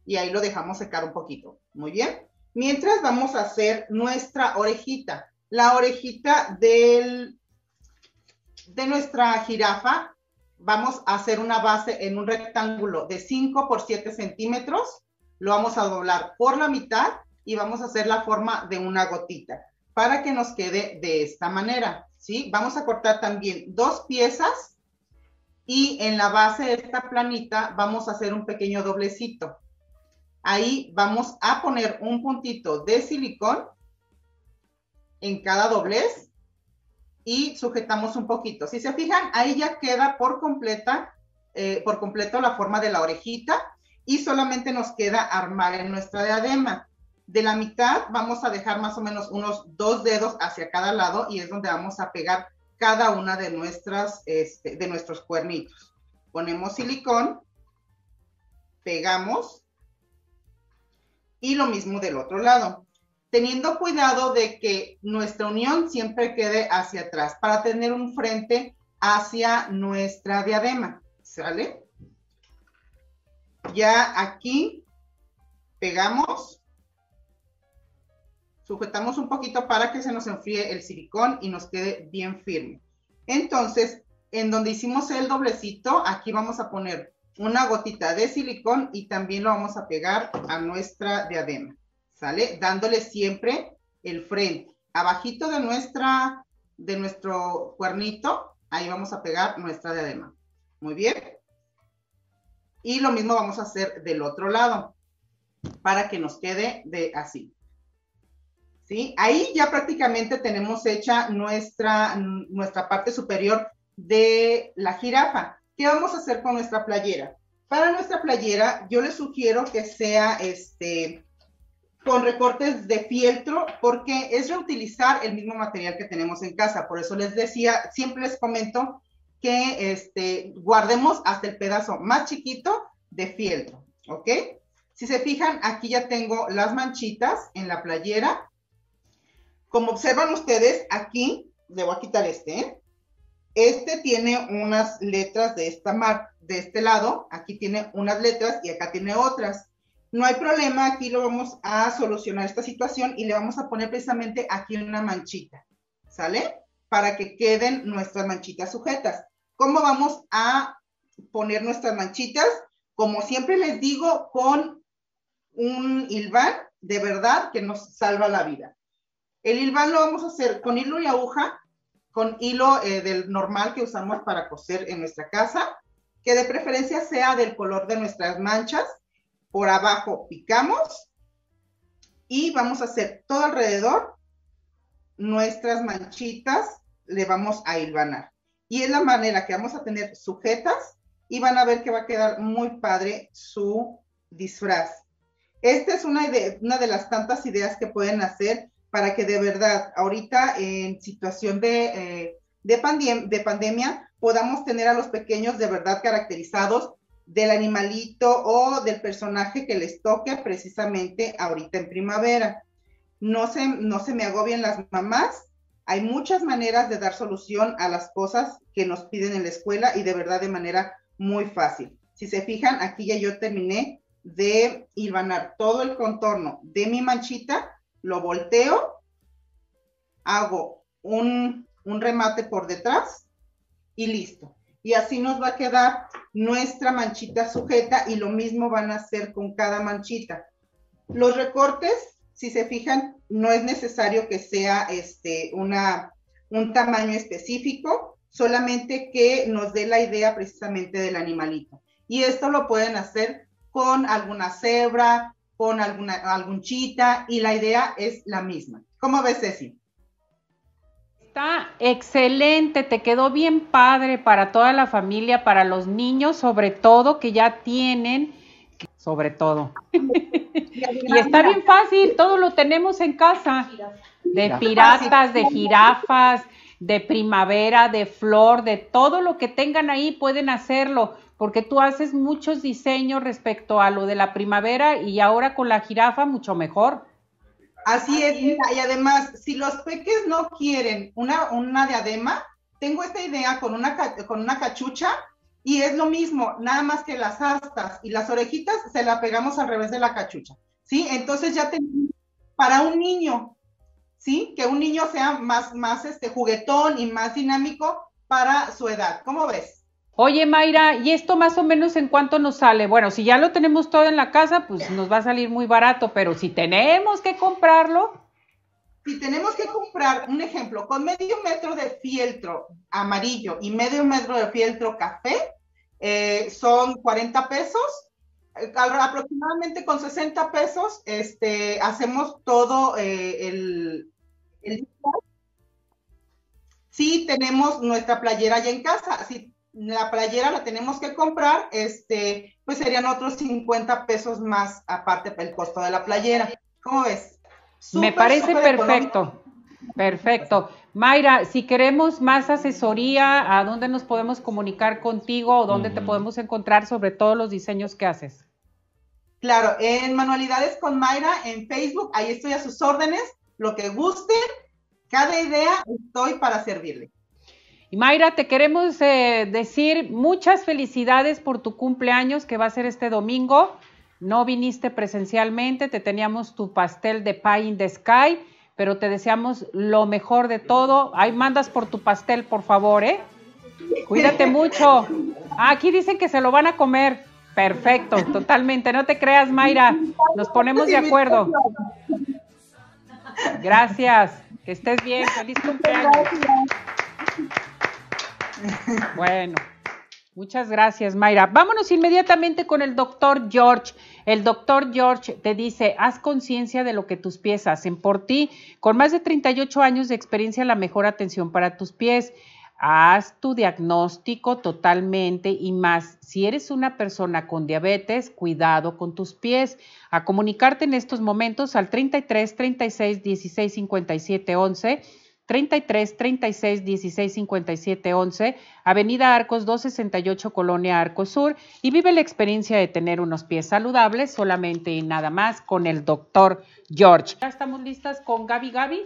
y ahí lo dejamos secar un poquito. Muy bien. Mientras vamos a hacer nuestra orejita. La orejita del, de nuestra jirafa, vamos a hacer una base en un rectángulo de 5 por 7 centímetros. Lo vamos a doblar por la mitad y vamos a hacer la forma de una gotita para que nos quede de esta manera. ¿sí? Vamos a cortar también dos piezas y en la base de esta planita vamos a hacer un pequeño doblecito. Ahí vamos a poner un puntito de silicón en cada doblez y sujetamos un poquito. Si se fijan, ahí ya queda por completa, eh, por completo la forma de la orejita y solamente nos queda armar en nuestra diadema. De la mitad vamos a dejar más o menos unos dos dedos hacia cada lado y es donde vamos a pegar cada una de, nuestras, este, de nuestros cuernitos. Ponemos silicón, pegamos y lo mismo del otro lado. Teniendo cuidado de que nuestra unión siempre quede hacia atrás para tener un frente hacia nuestra diadema. ¿Sale? Ya aquí pegamos sujetamos un poquito para que se nos enfríe el silicón y nos quede bien firme. Entonces, en donde hicimos el doblecito, aquí vamos a poner una gotita de silicón y también lo vamos a pegar a nuestra diadema, ¿sale? Dándole siempre el frente. Abajito de, nuestra, de nuestro cuernito, ahí vamos a pegar nuestra diadema. Muy bien. Y lo mismo vamos a hacer del otro lado, para que nos quede de así. ¿sí? Ahí ya prácticamente tenemos hecha nuestra, nuestra parte superior de la jirafa. ¿Qué vamos a hacer con nuestra playera? Para nuestra playera, yo les sugiero que sea este, con recortes de fieltro, porque es reutilizar el mismo material que tenemos en casa. Por eso les decía, siempre les comento que este, guardemos hasta el pedazo más chiquito de fieltro, ¿ok? Si se fijan, aquí ya tengo las manchitas en la playera como observan ustedes, aquí, le voy a quitar este, ¿eh? Este tiene unas letras de esta mar, de este lado, aquí tiene unas letras y acá tiene otras. No hay problema, aquí lo vamos a solucionar esta situación y le vamos a poner precisamente aquí una manchita, ¿sale? Para que queden nuestras manchitas sujetas. ¿Cómo vamos a poner nuestras manchitas? Como siempre les digo, con un hilván de verdad que nos salva la vida. El hilván lo vamos a hacer con hilo y aguja, con hilo eh, del normal que usamos para coser en nuestra casa, que de preferencia sea del color de nuestras manchas. Por abajo picamos y vamos a hacer todo alrededor nuestras manchitas, le vamos a hilvanar. Y es la manera que vamos a tener sujetas y van a ver que va a quedar muy padre su disfraz. Esta es una, una de las tantas ideas que pueden hacer para que de verdad ahorita en situación de, eh, de, pandemia podamos tener a los pequeños de verdad caracterizados del animalito o del personaje que les toque precisamente ahorita en primavera. No se, no se me agobien las mamás, Hay muchas maneras de dar solución a las cosas que nos piden en la escuela y de verdad de manera muy fácil. Si se fijan, aquí ya yo terminé de hilvanar todo el contorno de mi manchita, lo volteo, hago un, un remate por detrás y listo. Y así nos va a quedar nuestra manchita sujeta y lo mismo van a hacer con cada manchita. Los recortes, si se fijan, no es necesario que sea este, una, un tamaño específico, solamente que nos dé la idea precisamente del animalito. Y esto lo pueden hacer con alguna cebra, con alguna, algún chita, y la idea es la misma. ¿Cómo ves, Ceci? Está excelente, te quedó bien padre para toda la familia, para los niños, sobre todo que ya tienen, sobre todo. y está bien fácil, todo lo tenemos en casa, de piratas, de jirafas, de primavera, de flor, de todo lo que tengan ahí pueden hacerlo, porque tú haces muchos diseños respecto a lo de la primavera y ahora con la jirafa mucho mejor. Así es, y además, si los peques no quieren una, una diadema, tengo esta idea con una, con una cachucha y es lo mismo, nada más que las astas y las orejitas se la pegamos al revés de la cachucha, ¿sí? Entonces ya tenemos para un niño, ¿sí? Que un niño sea más, más este, juguetón y más dinámico para su edad. ¿Cómo ves? Oye, Mayra, ¿y esto más o menos en cuánto nos sale? Bueno, si ya lo tenemos todo en la casa, pues nos va a salir muy barato, pero si tenemos que comprarlo. Si tenemos que comprar, un ejemplo, con medio metro de fieltro amarillo y medio metro de fieltro café, eh, son 40 pesos. Eh, aproximadamente con 60 pesos este, hacemos todo eh, el, el... Sí, tenemos nuestra playera ya en casa. Si la playera la tenemos que comprar, este, pues serían otros 50 pesos más aparte el costo de la playera. ¿Cómo ves? Me parece perfecto. Perfecto. Mayra, si queremos más asesoría, ¿a dónde nos podemos comunicar contigo o dónde te podemos encontrar sobre todos los diseños que haces? Claro, en Manualidades con Mayra en Facebook, ahí estoy a sus órdenes, lo que guste, cada idea estoy para servirle. Y Mayra, te queremos eh, decir muchas felicidades por tu cumpleaños que va a ser este domingo. No viniste presencialmente, te teníamos tu pastel de pie in the sky, pero te deseamos lo mejor de todo. Ahí mandas por tu pastel, por favor, ¿eh? Cuídate mucho. Ah, aquí dicen que se lo van a comer. Perfecto, totalmente. No te creas, Mayra. Nos ponemos de acuerdo. Gracias. Que estés bien. Feliz cumpleaños. Bueno, muchas gracias, Mayra. Vámonos inmediatamente con el doctor George. El doctor George te dice, haz conciencia de lo que tus pies hacen por ti. Con más de 38 años de experiencia, la mejor atención para tus pies. Haz tu diagnóstico totalmente y más. Si eres una persona con diabetes, cuidado con tus pies. A comunicarte en estos momentos al 33 36 16 57 11 33 36 16 57 11, Avenida Arcos 268, Colonia Arcos Sur, y vive la experiencia de tener unos pies saludables solamente y nada más con el doctor George. Ya estamos listas con Gaby Gaby.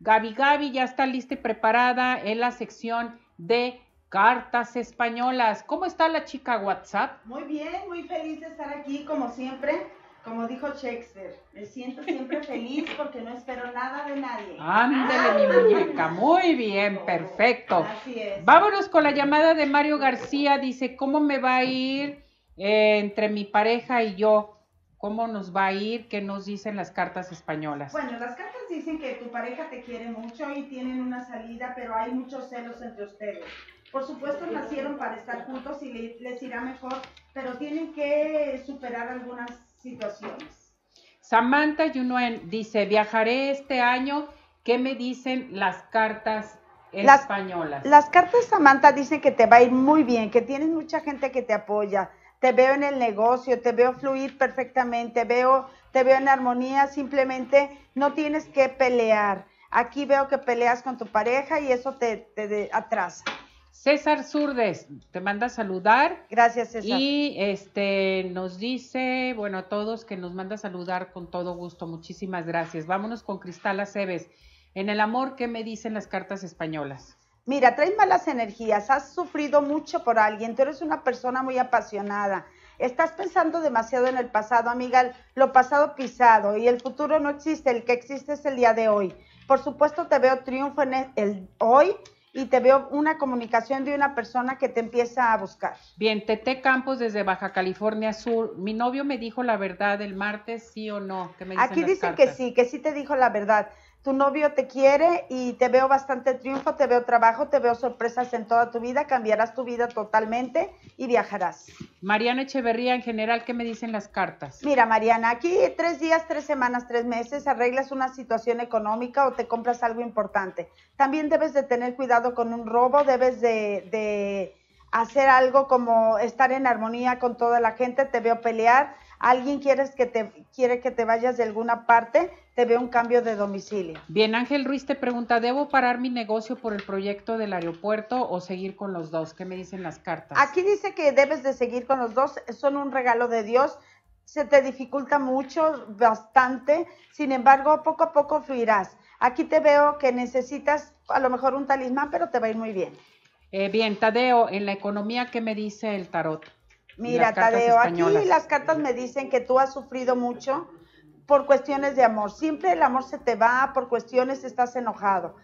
Gaby Gaby ya está lista y preparada en la sección de cartas españolas. ¿Cómo está la chica WhatsApp? Muy bien, muy feliz de estar aquí como siempre como dijo Shakespeare, me siento siempre feliz porque no espero nada de nadie. Ándele, mi muñeca. Muy bien, perfecto. Así es. Vámonos con la llamada de Mario García. Dice, ¿cómo me va a ir eh, entre mi pareja y yo? ¿Cómo nos va a ir? ¿Qué nos dicen las cartas españolas? Bueno, las cartas dicen que tu pareja te quiere mucho y tienen una salida, pero hay muchos celos entre ustedes. Por supuesto, nacieron para estar juntos y les irá mejor, pero tienen que superar algunas situaciones. Samantha Yunuen dice, viajaré este año, ¿qué me dicen las cartas españolas? Las cartas Samantha dicen que te va a ir muy bien, que tienes mucha gente que te apoya. Te veo en el negocio, te veo fluir perfectamente, veo, te veo en armonía, simplemente no tienes que pelear. Aquí veo que peleas con tu pareja y eso te, te atrasa. César Zurdes te manda a saludar. Gracias, César. Y este nos dice, bueno, a todos que nos manda a saludar con todo gusto. Muchísimas gracias. Vámonos con Cristal Aceves. En el amor, ¿qué me dicen las cartas españolas? Mira, traes malas energías, has sufrido mucho por alguien, tú eres una persona muy apasionada, estás pensando demasiado en el pasado, amiga, lo pasado pisado y el futuro no existe, el que existe es el día de hoy. Por supuesto te veo triunfo en el, hoy y te veo una comunicación de una persona que te empieza a buscar. Bien, Tete Campos desde Baja California Sur. Mi novio me dijo la verdad el martes, sí o no. ¿Qué me Aquí dicen que sí, que sí te dijo la verdad tu novio te quiere y te veo bastante triunfo, te veo trabajo, te veo sorpresas en toda tu vida, cambiarás tu vida totalmente y viajarás. Mariana Echeverría, en general, ¿qué me dicen las cartas? Mira, Mariana, aquí tres días, tres semanas, tres meses, arreglas una situación económica o te compras algo importante. También debes de tener cuidado con un robo, debes de, de hacer algo como estar en armonía con toda la gente, te veo pelear alguien quieres que te, quiere que te vayas de alguna parte, te ve un cambio de domicilio. Bien, Ángel Ruiz te pregunta, ¿debo parar mi negocio por el proyecto del aeropuerto o seguir con los dos? ¿Qué me dicen las cartas? Aquí dice que debes de seguir con los dos, son un regalo de Dios. Se te dificulta mucho, bastante, sin embargo, poco a poco fluirás. Aquí te veo que necesitas a lo mejor un talismán, pero te va a ir muy bien. Eh, bien, Tadeo, en la economía, ¿qué me dice el tarot? Mira, Tadeo, aquí las cartas me dicen que tú has sufrido mucho por cuestiones de amor. Siempre el amor se te va, por cuestiones estás enojado.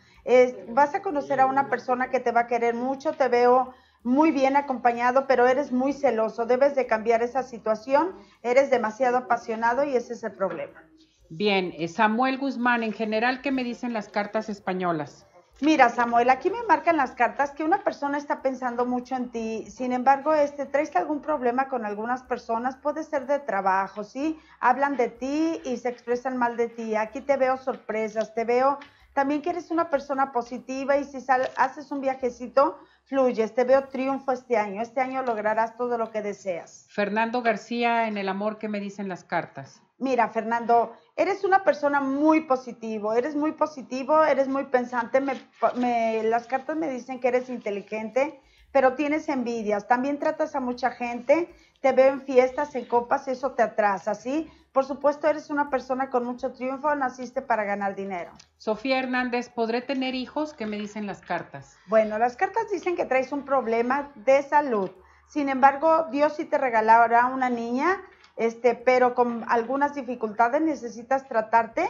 vas a conocer a una persona que te va a querer mucho, te veo muy bien acompañado, pero eres muy celoso. Debes de cambiar esa situación, eres demasiado apasionado y ese es el problema. Bien, eh, Samuel Guzmán, en general, ¿qué me dicen las cartas españolas? Mira, Samuel, aquí me marcan las cartas que una persona está pensando mucho en ti. Sin embargo, este, traes algún problema con algunas personas, puede ser de trabajo, ¿sí? Hablan de ti y se expresan mal de ti. Aquí te veo sorpresas, te veo también que eres una persona positiva y si haces un viajecito, fluyes. Te veo triunfo este año. Este año lograrás todo lo que deseas. Fernando García, en el amor, ¿qué me dicen las cartas? Mira, Fernando, eres una persona muy positivo, eres muy positivo, eres muy pensante. Me, las cartas me dicen que eres inteligente, pero tienes envidias. También tratas a mucha gente, te veo en fiestas, en copas, eso te atrasa, ¿sí? Por supuesto, eres una persona con mucho triunfo, naciste para ganar dinero. Sofía Hernández, ¿podré tener hijos? ¿Qué me dicen las cartas? Bueno, las cartas dicen que traes un problema de salud. Sin embargo, Dios sí te regalará una niña este, pero con algunas dificultades necesitas tratarte,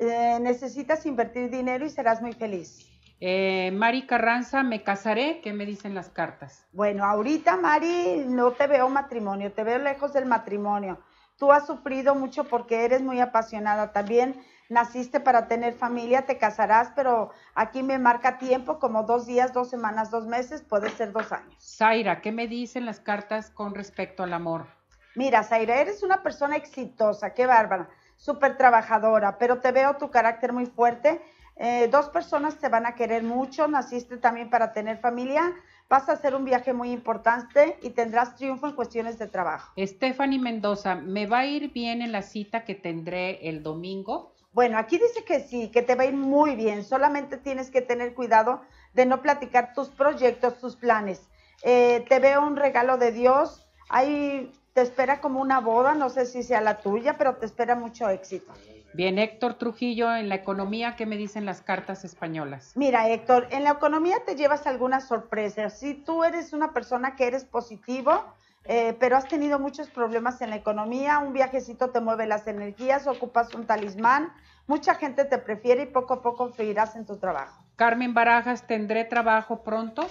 eh, necesitas invertir dinero y serás muy feliz. Eh, Mari Carranza, me casaré, ¿qué me dicen las cartas? Bueno, ahorita Mari, no te veo matrimonio, te veo lejos del matrimonio. Tú has sufrido mucho porque eres muy apasionada. También naciste para tener familia, te casarás, pero aquí me marca tiempo, como dos días, dos semanas, dos meses, puede ser dos años. Zaira, ¿qué me dicen las cartas con respecto al amor? Mira, Zaira, eres una persona exitosa, qué bárbara, súper trabajadora, pero te veo tu carácter muy fuerte. Eh, dos personas te van a querer mucho, naciste también para tener familia, vas a hacer un viaje muy importante y tendrás triunfo en cuestiones de trabajo. Stephanie Mendoza, ¿me va a ir bien en la cita que tendré el domingo? Bueno, aquí dice que sí, que te va a ir muy bien, solamente tienes que tener cuidado de no platicar tus proyectos, tus planes. Eh, te veo un regalo de Dios, hay te espera como una boda, no sé si sea la tuya, pero te espera mucho éxito. Bien, Héctor Trujillo, en la economía, ¿qué me dicen las cartas españolas? Mira, Héctor, en la economía te llevas algunas sorpresas. Si tú eres una persona que eres positivo, eh, pero has tenido muchos problemas en la economía, un viajecito te mueve las energías, ocupas un talismán, mucha gente te prefiere y poco a poco fluirás en tu trabajo. Carmen Barajas, ¿tendré trabajo pronto?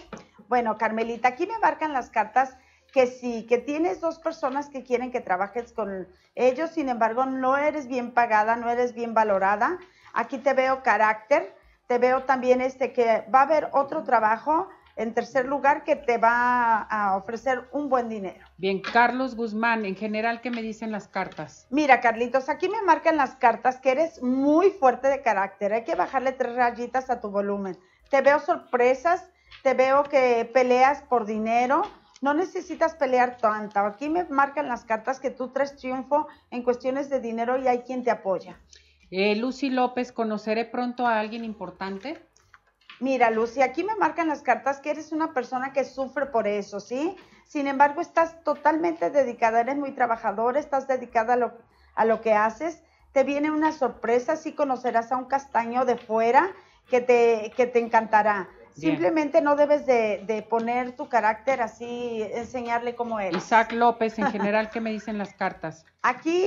Bueno, Carmelita, aquí me marcan las cartas que sí, que tienes dos personas que quieren que trabajes con ellos, sin embargo, no eres bien pagada, no eres bien valorada. Aquí te veo carácter, te veo también este que va a haber otro trabajo en tercer lugar que te va a ofrecer un buen dinero. Bien, Carlos Guzmán, en general, ¿qué me dicen las cartas? Mira, Carlitos, aquí me marcan las cartas que eres muy fuerte de carácter. Hay que bajarle tres rayitas a tu volumen. Te veo sorpresas, te veo que peleas por dinero, no necesitas pelear tanto. Aquí me marcan las cartas que tú traes triunfo en cuestiones de dinero y hay quien te apoya. Eh, Lucy López, ¿conoceré pronto a alguien importante? Mira, Lucy, aquí me marcan las cartas que eres una persona que sufre por eso, ¿sí? Sin embargo, estás totalmente dedicada, eres muy trabajadora, estás dedicada a lo, a lo que haces. Te viene una sorpresa, sí conocerás a un castaño de fuera que te, que te encantará. Simplemente no debes de, poner tu carácter así, enseñarle cómo eres. Isaac López, en general, ¿qué me dicen las cartas? Aquí,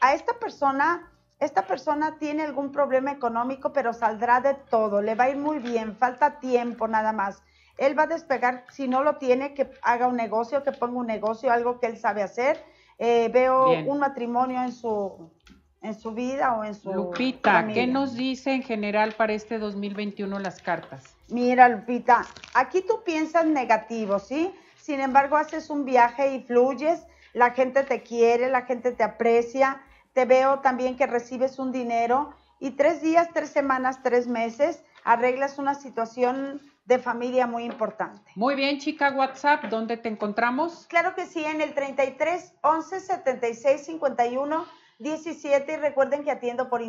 a esta persona, esta persona tiene algún problema económico, pero saldrá de todo, le va a ir muy bien, falta tiempo nada más. Él va a despegar, si no lo tiene, que haga un negocio, que ponga un negocio, algo que él sabe hacer. Eh, veo un matrimonio en su, en su vida o en su... Lupita, ¿qué nos dice en general para este 2021 las cartas? Mira, Lupita, aquí tú piensas negativo, ¿sí? Sin embargo, haces un viaje y fluyes, la gente te quiere, la gente te aprecia, te veo también que recibes un dinero y tres días, tres semanas, tres meses, arreglas una situación de familia muy importante. Muy bien, chica, WhatsApp, ¿dónde te encontramos? Claro que sí, en el 33 11 76 51 17 y recuerden que atiendo por,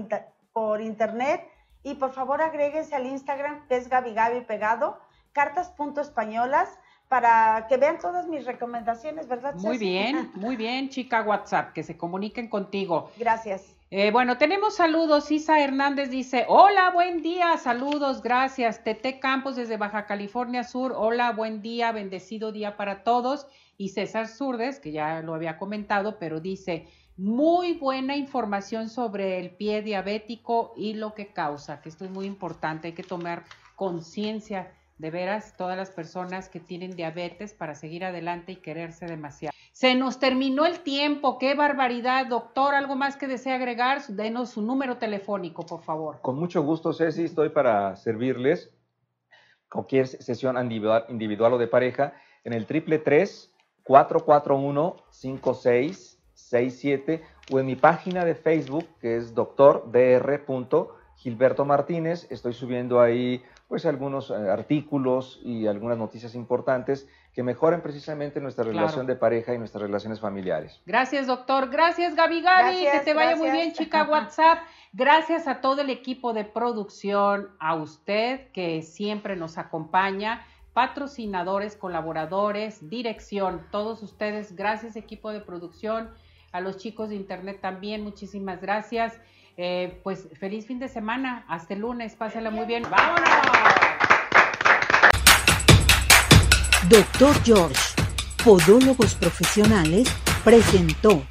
por internet y por favor agréguense al Instagram que es Gabi Gabi Pegado, cartas.españolas para que vean todas mis recomendaciones, ¿verdad? Muy bien, muy bien, chica WhatsApp, que se comuniquen contigo. Gracias. Eh, bueno, tenemos saludos. Isa Hernández dice, hola, buen día, saludos, gracias. Tete Campos desde Baja California Sur, hola, buen día, bendecido día para todos. Y César Zurdes, que ya lo había comentado, pero dice, muy buena información sobre el pie diabético y lo que causa, que esto es muy importante, hay que tomar conciencia de veras todas las personas que tienen diabetes para seguir adelante y quererse demasiado. Se nos terminó el tiempo, qué barbaridad, doctor, algo más que desea agregar, denos su número telefónico, por favor. Con mucho gusto, Ceci, estoy para servirles cualquier sesión individual, individual o de pareja en el triple 441 56 67 o en mi página de Facebook que es doctor Gilberto Martínez. Estoy subiendo ahí pues algunos eh, artículos y algunas noticias importantes que mejoren precisamente nuestra relación de pareja y nuestras relaciones familiares. Gracias, doctor. Gracias, Gaby Gaby. que te vaya muy bien, chica WhatsApp. Gracias a todo el equipo de producción, a usted que siempre nos acompaña, patrocinadores, colaboradores, dirección, todos ustedes. Gracias, equipo de producción a los chicos de internet también, muchísimas gracias. Eh, pues feliz fin de semana, hasta el lunes, pásala muy bien. ¡Vámonos! Doctor George, Podólogos Profesionales, presentó